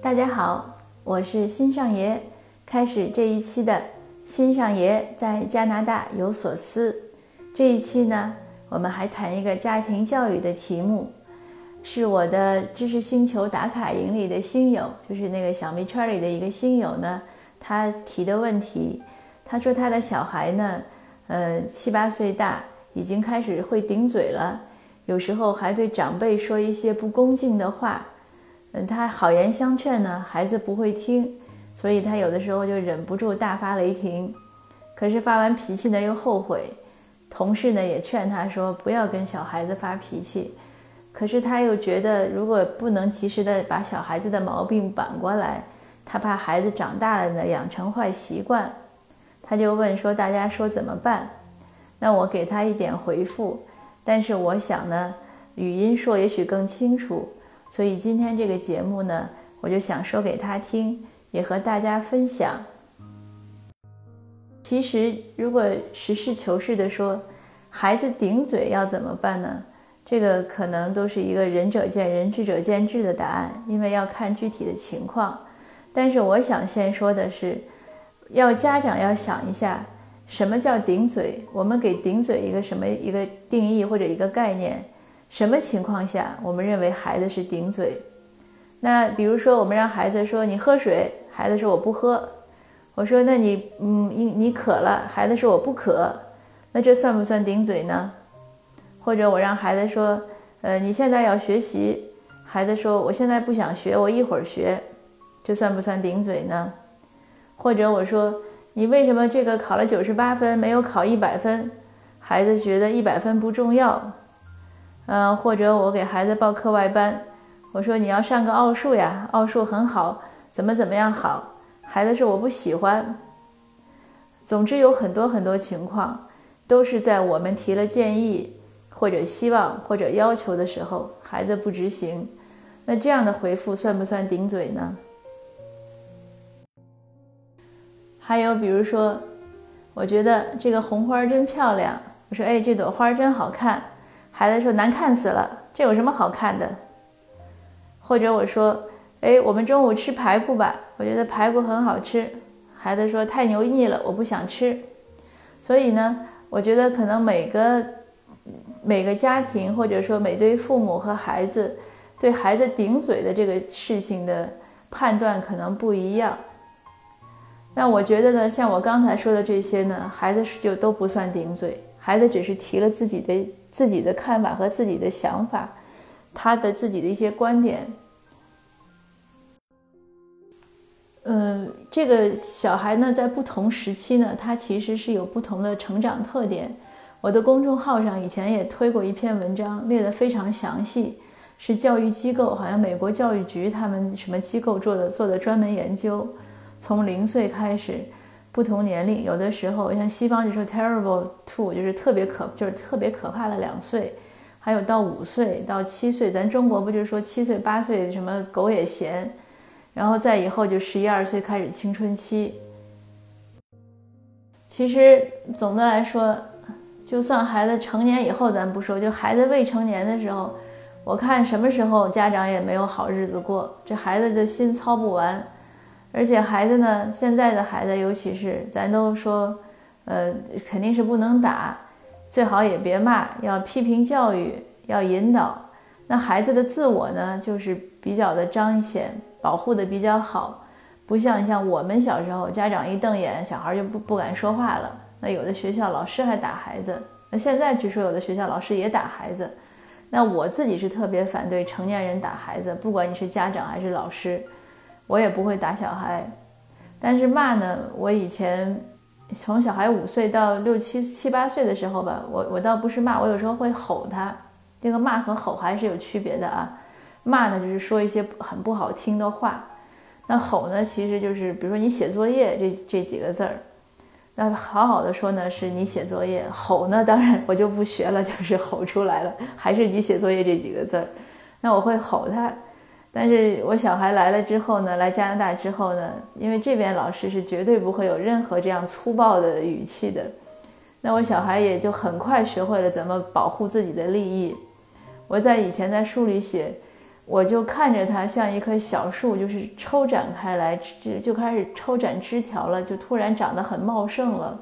大家好，我是新上爷。开始这一期的新上爷在加拿大有所思。这一期呢，我们还谈一个家庭教育的题目，是我的知识星球打卡营里的新友，就是那个小米圈里的一个新友呢，他提的问题。他说他的小孩呢，呃，七八岁大，已经开始会顶嘴了，有时候还对长辈说一些不恭敬的话。嗯，他好言相劝呢，孩子不会听，所以他有的时候就忍不住大发雷霆。可是发完脾气呢，又后悔。同事呢也劝他说不要跟小孩子发脾气，可是他又觉得如果不能及时的把小孩子的毛病扳过来，他怕孩子长大了呢养成坏习惯。他就问说大家说怎么办？那我给他一点回复，但是我想呢，语音说也许更清楚。所以今天这个节目呢，我就想说给他听，也和大家分享。其实，如果实事求是的说，孩子顶嘴要怎么办呢？这个可能都是一个仁者见仁，智者见智的答案，因为要看具体的情况。但是，我想先说的是，要家长要想一下，什么叫顶嘴？我们给顶嘴一个什么一个定义或者一个概念？什么情况下我们认为孩子是顶嘴？那比如说，我们让孩子说你喝水，孩子说我不喝。我说那你嗯你你渴了，孩子说我不渴。那这算不算顶嘴呢？或者我让孩子说，呃你现在要学习，孩子说我现在不想学，我一会儿学，这算不算顶嘴呢？或者我说你为什么这个考了九十八分没有考一百分？孩子觉得一百分不重要。嗯，或者我给孩子报课外班，我说你要上个奥数呀，奥数很好，怎么怎么样好？孩子说我不喜欢。总之有很多很多情况，都是在我们提了建议或者希望或者要求的时候，孩子不执行。那这样的回复算不算顶嘴呢？还有比如说，我觉得这个红花真漂亮，我说哎，这朵花真好看。孩子说难看死了，这有什么好看的？或者我说，哎，我们中午吃排骨吧，我觉得排骨很好吃。孩子说太油腻了，我不想吃。所以呢，我觉得可能每个每个家庭或者说每对父母和孩子对孩子顶嘴的这个事情的判断可能不一样。那我觉得呢，像我刚才说的这些呢，孩子就都不算顶嘴，孩子只是提了自己的。自己的看法和自己的想法，他的自己的一些观点。嗯，这个小孩呢，在不同时期呢，他其实是有不同的成长特点。我的公众号上以前也推过一篇文章，列得非常详细，是教育机构，好像美国教育局他们什么机构做的做的专门研究，从零岁开始。不同年龄，有的时候像西方就说 terrible two，就是特别可，就是特别可怕的两岁，还有到五岁到七岁，咱中国不就是说七岁八岁什么狗也嫌，然后再以后就十一二岁开始青春期。其实总的来说，就算孩子成年以后咱不说，就孩子未成年的时候，我看什么时候家长也没有好日子过，这孩子的心操不完。而且孩子呢，现在的孩子，尤其是咱都说，呃，肯定是不能打，最好也别骂，要批评教育，要引导。那孩子的自我呢，就是比较的彰显，保护的比较好，不像像我们小时候，家长一瞪眼，小孩就不不敢说话了。那有的学校老师还打孩子，那现在据说有的学校老师也打孩子。那我自己是特别反对成年人打孩子，不管你是家长还是老师。我也不会打小孩，但是骂呢，我以前从小孩五岁到六七七八岁的时候吧，我我倒不是骂，我有时候会吼他。这个骂和吼还是有区别的啊。骂呢就是说一些很不好听的话，那吼呢其实就是比如说你写作业这这几个字儿，那好好的说呢是你写作业，吼呢当然我就不学了，就是吼出来了，还是你写作业这几个字儿，那我会吼他。但是我小孩来了之后呢，来加拿大之后呢，因为这边老师是绝对不会有任何这样粗暴的语气的，那我小孩也就很快学会了怎么保护自己的利益。我在以前在书里写，我就看着它像一棵小树，就是抽展开来，就就开始抽展枝条了，就突然长得很茂盛了。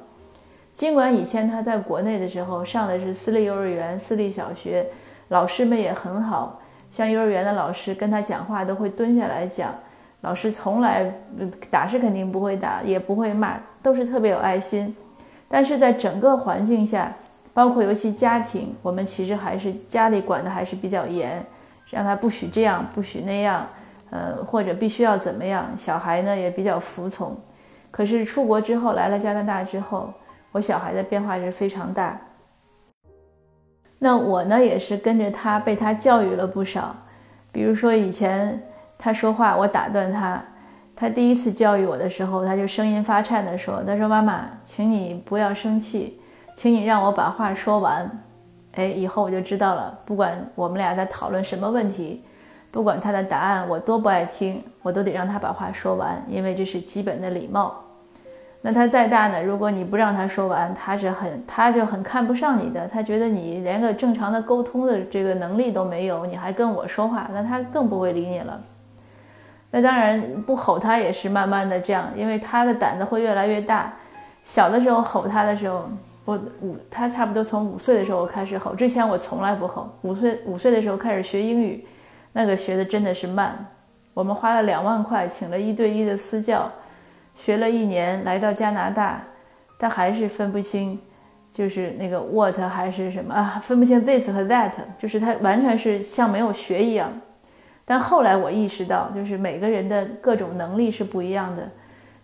尽管以前他在国内的时候上的是私立幼儿园、私立小学，老师们也很好，像幼儿园的老师跟他讲话都会蹲下来讲，老师从来打是肯定不会打，也不会骂，都是特别有爱心。但是在整个环境下，包括尤其家庭，我们其实还是家里管的还是比较严。让他不许这样，不许那样，呃，或者必须要怎么样？小孩呢也比较服从。可是出国之后，来了加拿大之后，我小孩的变化是非常大。那我呢也是跟着他，被他教育了不少。比如说以前他说话，我打断他。他第一次教育我的时候，他就声音发颤地说：“他说妈妈，请你不要生气，请你让我把话说完。”哎，以后我就知道了。不管我们俩在讨论什么问题，不管他的答案我多不爱听，我都得让他把话说完，因为这是基本的礼貌。那他再大呢？如果你不让他说完，他是很，他就很看不上你的。他觉得你连个正常的沟通的这个能力都没有，你还跟我说话，那他更不会理你了。那当然不吼他也是慢慢的这样，因为他的胆子会越来越大。小的时候吼他的时候。我五，他差不多从五岁的时候开始吼，之前我从来不吼。五岁五岁的时候开始学英语，那个学的真的是慢。我们花了两万块请了一对一的私教，学了一年，来到加拿大，他还是分不清，就是那个 what 还是什么啊，分不清 this 和 that，就是他完全是像没有学一样。但后来我意识到，就是每个人的各种能力是不一样的，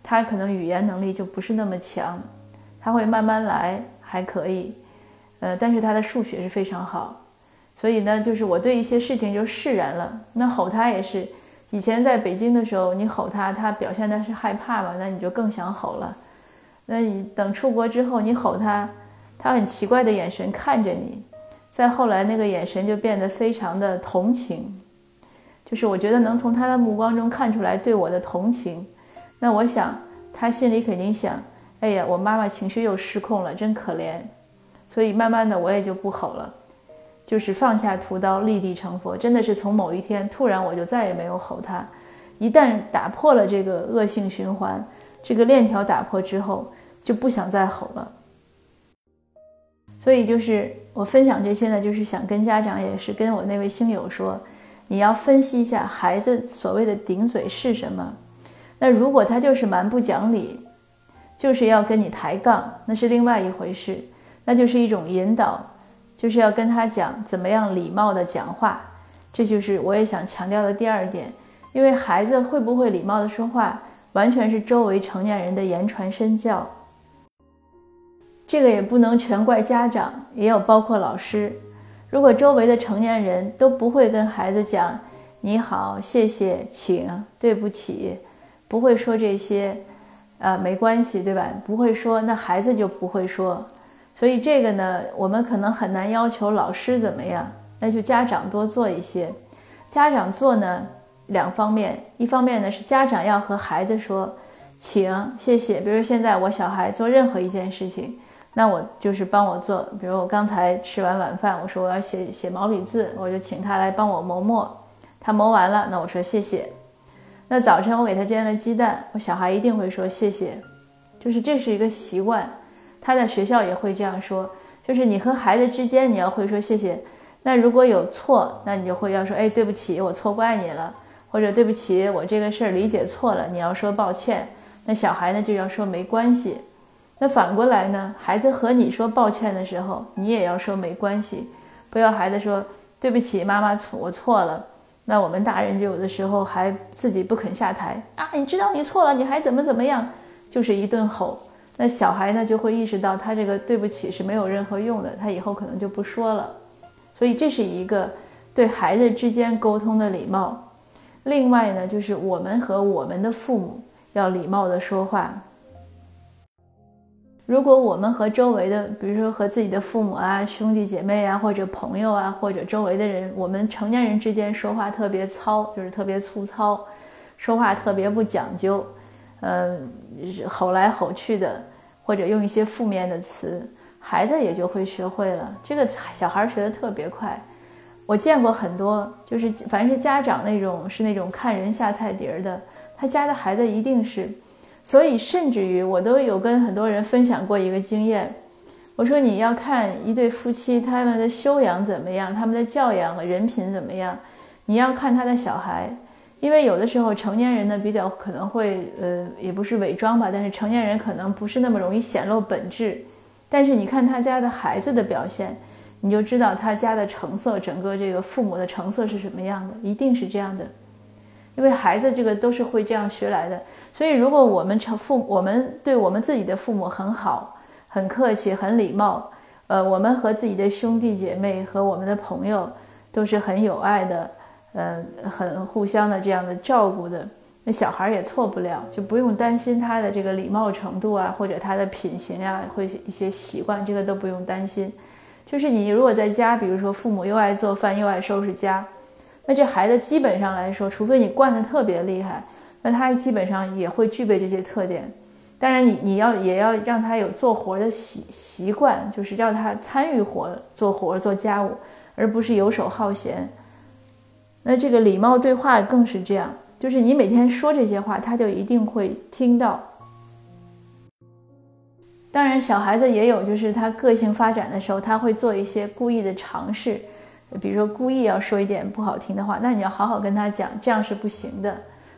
他可能语言能力就不是那么强。他会慢慢来，还可以，呃，但是他的数学是非常好，所以呢，就是我对一些事情就释然了。那吼他也是，以前在北京的时候，你吼他，他表现的是害怕嘛，那你就更想吼了。那你等出国之后，你吼他，他很奇怪的眼神看着你，再后来那个眼神就变得非常的同情，就是我觉得能从他的目光中看出来对我的同情。那我想他心里肯定想。哎呀，我妈妈情绪又失控了，真可怜。所以慢慢的我也就不吼了，就是放下屠刀，立地成佛。真的是从某一天突然我就再也没有吼他。一旦打破了这个恶性循环，这个链条打破之后，就不想再吼了。所以就是我分享这些呢，就是想跟家长，也是跟我那位星友说，你要分析一下孩子所谓的顶嘴是什么。那如果他就是蛮不讲理。就是要跟你抬杠，那是另外一回事，那就是一种引导，就是要跟他讲怎么样礼貌的讲话，这就是我也想强调的第二点。因为孩子会不会礼貌的说话，完全是周围成年人的言传身教，这个也不能全怪家长，也有包括老师。如果周围的成年人都不会跟孩子讲你好、谢谢、请、对不起，不会说这些。啊，没关系，对吧？不会说，那孩子就不会说，所以这个呢，我们可能很难要求老师怎么样，那就家长多做一些。家长做呢，两方面，一方面呢是家长要和孩子说，请、谢谢。比如现在我小孩做任何一件事情，那我就是帮我做。比如我刚才吃完晚饭，我说我要写写毛笔字，我就请他来帮我磨墨，他磨完了，那我说谢谢。那早晨我给他煎了鸡蛋，我小孩一定会说谢谢，就是这是一个习惯，他在学校也会这样说，就是你和孩子之间你要会说谢谢。那如果有错，那你就会要说，哎，对不起，我错怪你了，或者对不起，我这个事儿理解错了，你要说抱歉。那小孩呢就要说没关系。那反过来呢，孩子和你说抱歉的时候，你也要说没关系，不要孩子说对不起，妈妈错，我错了。那我们大人就有的时候还自己不肯下台啊！你知道你错了，你还怎么怎么样？就是一顿吼。那小孩呢就会意识到他这个对不起是没有任何用的，他以后可能就不说了。所以这是一个对孩子之间沟通的礼貌。另外呢，就是我们和我们的父母要礼貌的说话。如果我们和周围的，比如说和自己的父母啊、兄弟姐妹啊，或者朋友啊，或者周围的人，我们成年人之间说话特别糙，就是特别粗糙，说话特别不讲究，呃，吼来吼去的，或者用一些负面的词，孩子也就会学会了。这个小孩学的特别快。我见过很多，就是凡是家长那种是那种看人下菜碟儿的，他家的孩子一定是。所以甚至于我都有跟很多人分享过一个经验，我说你要看一对夫妻他们的修养怎么样，他们的教养和人品怎么样，你要看他的小孩，因为有的时候成年人呢比较可能会呃也不是伪装吧，但是成年人可能不是那么容易显露本质，但是你看他家的孩子的表现。你就知道他家的成色，整个这个父母的成色是什么样的，一定是这样的，因为孩子这个都是会这样学来的。所以，如果我们成父，我们对我们自己的父母很好、很客气、很礼貌，呃，我们和自己的兄弟姐妹和我们的朋友都是很有爱的，呃，很互相的这样的照顾的，那小孩也错不了，就不用担心他的这个礼貌程度啊，或者他的品行啊，会一些习惯，这个都不用担心。就是你如果在家，比如说父母又爱做饭又爱收拾家，那这孩子基本上来说，除非你惯得特别厉害，那他基本上也会具备这些特点。当然，你你要也要让他有做活的习习惯，就是让他参与活做活做家务，而不是游手好闲。那这个礼貌对话更是这样，就是你每天说这些话，他就一定会听到。当然，小孩子也有，就是他个性发展的时候，他会做一些故意的尝试，比如说故意要说一点不好听的话，那你要好好跟他讲，这样是不行的。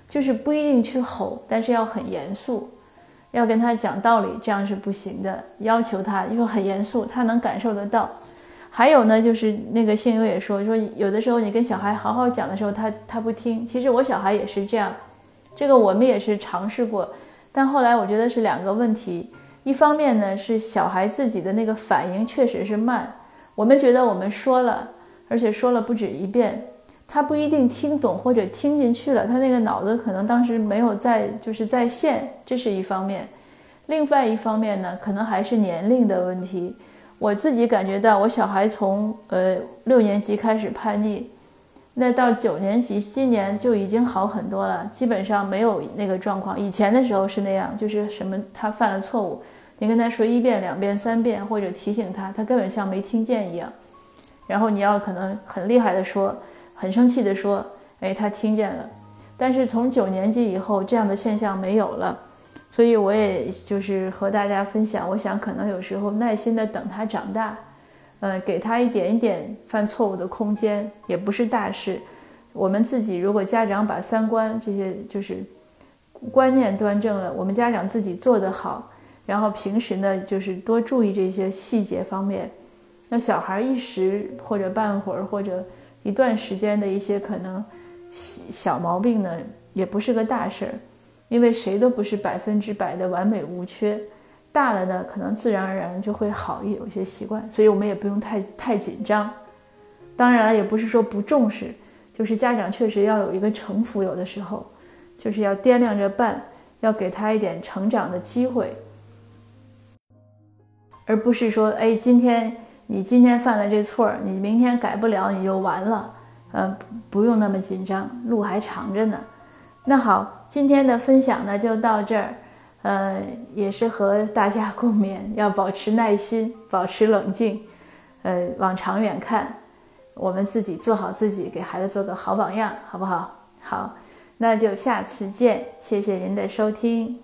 就是不一定去吼，但是要很严肃，要跟他讲道理，这样是不行的。要求他，就说很严肃，他能感受得到。还有呢，就是那个信友也说，说有的时候你跟小孩好好讲的时候，他他不听。其实我小孩也是这样，这个我们也是尝试过，但后来我觉得是两个问题。一方面呢，是小孩自己的那个反应确实是慢。我们觉得我们说了，而且说了不止一遍，他不一定听懂或者听进去了，他那个脑子可能当时没有在就是在线，这是一方面。另外一方面呢，可能还是年龄的问题。我自己感觉到，我小孩从呃六年级开始叛逆。那到九年级，今年就已经好很多了，基本上没有那个状况。以前的时候是那样，就是什么他犯了错误，你跟他说一遍、两遍、三遍，或者提醒他，他根本像没听见一样。然后你要可能很厉害的说，很生气的说，哎，他听见了。但是从九年级以后，这样的现象没有了。所以我也就是和大家分享，我想可能有时候耐心的等他长大。呃，给他一点一点犯错误的空间，也不是大事。我们自己如果家长把三观这些就是观念端正了，我们家长自己做得好，然后平时呢就是多注意这些细节方面，那小孩一时或者半会儿或者一段时间的一些可能小毛病呢，也不是个大事儿，因为谁都不是百分之百的完美无缺。大了呢，可能自然而然就会好一有些习惯，所以我们也不用太太紧张。当然了，也不是说不重视，就是家长确实要有一个城府，有的时候就是要掂量着办，要给他一点成长的机会，而不是说，哎，今天你今天犯了这错，你明天改不了你就完了。嗯，不用那么紧张，路还长着呢。那好，今天的分享呢就到这儿。呃，也是和大家共勉，要保持耐心，保持冷静，呃，往长远看，我们自己做好自己，给孩子做个好榜样，好不好？好，那就下次见，谢谢您的收听。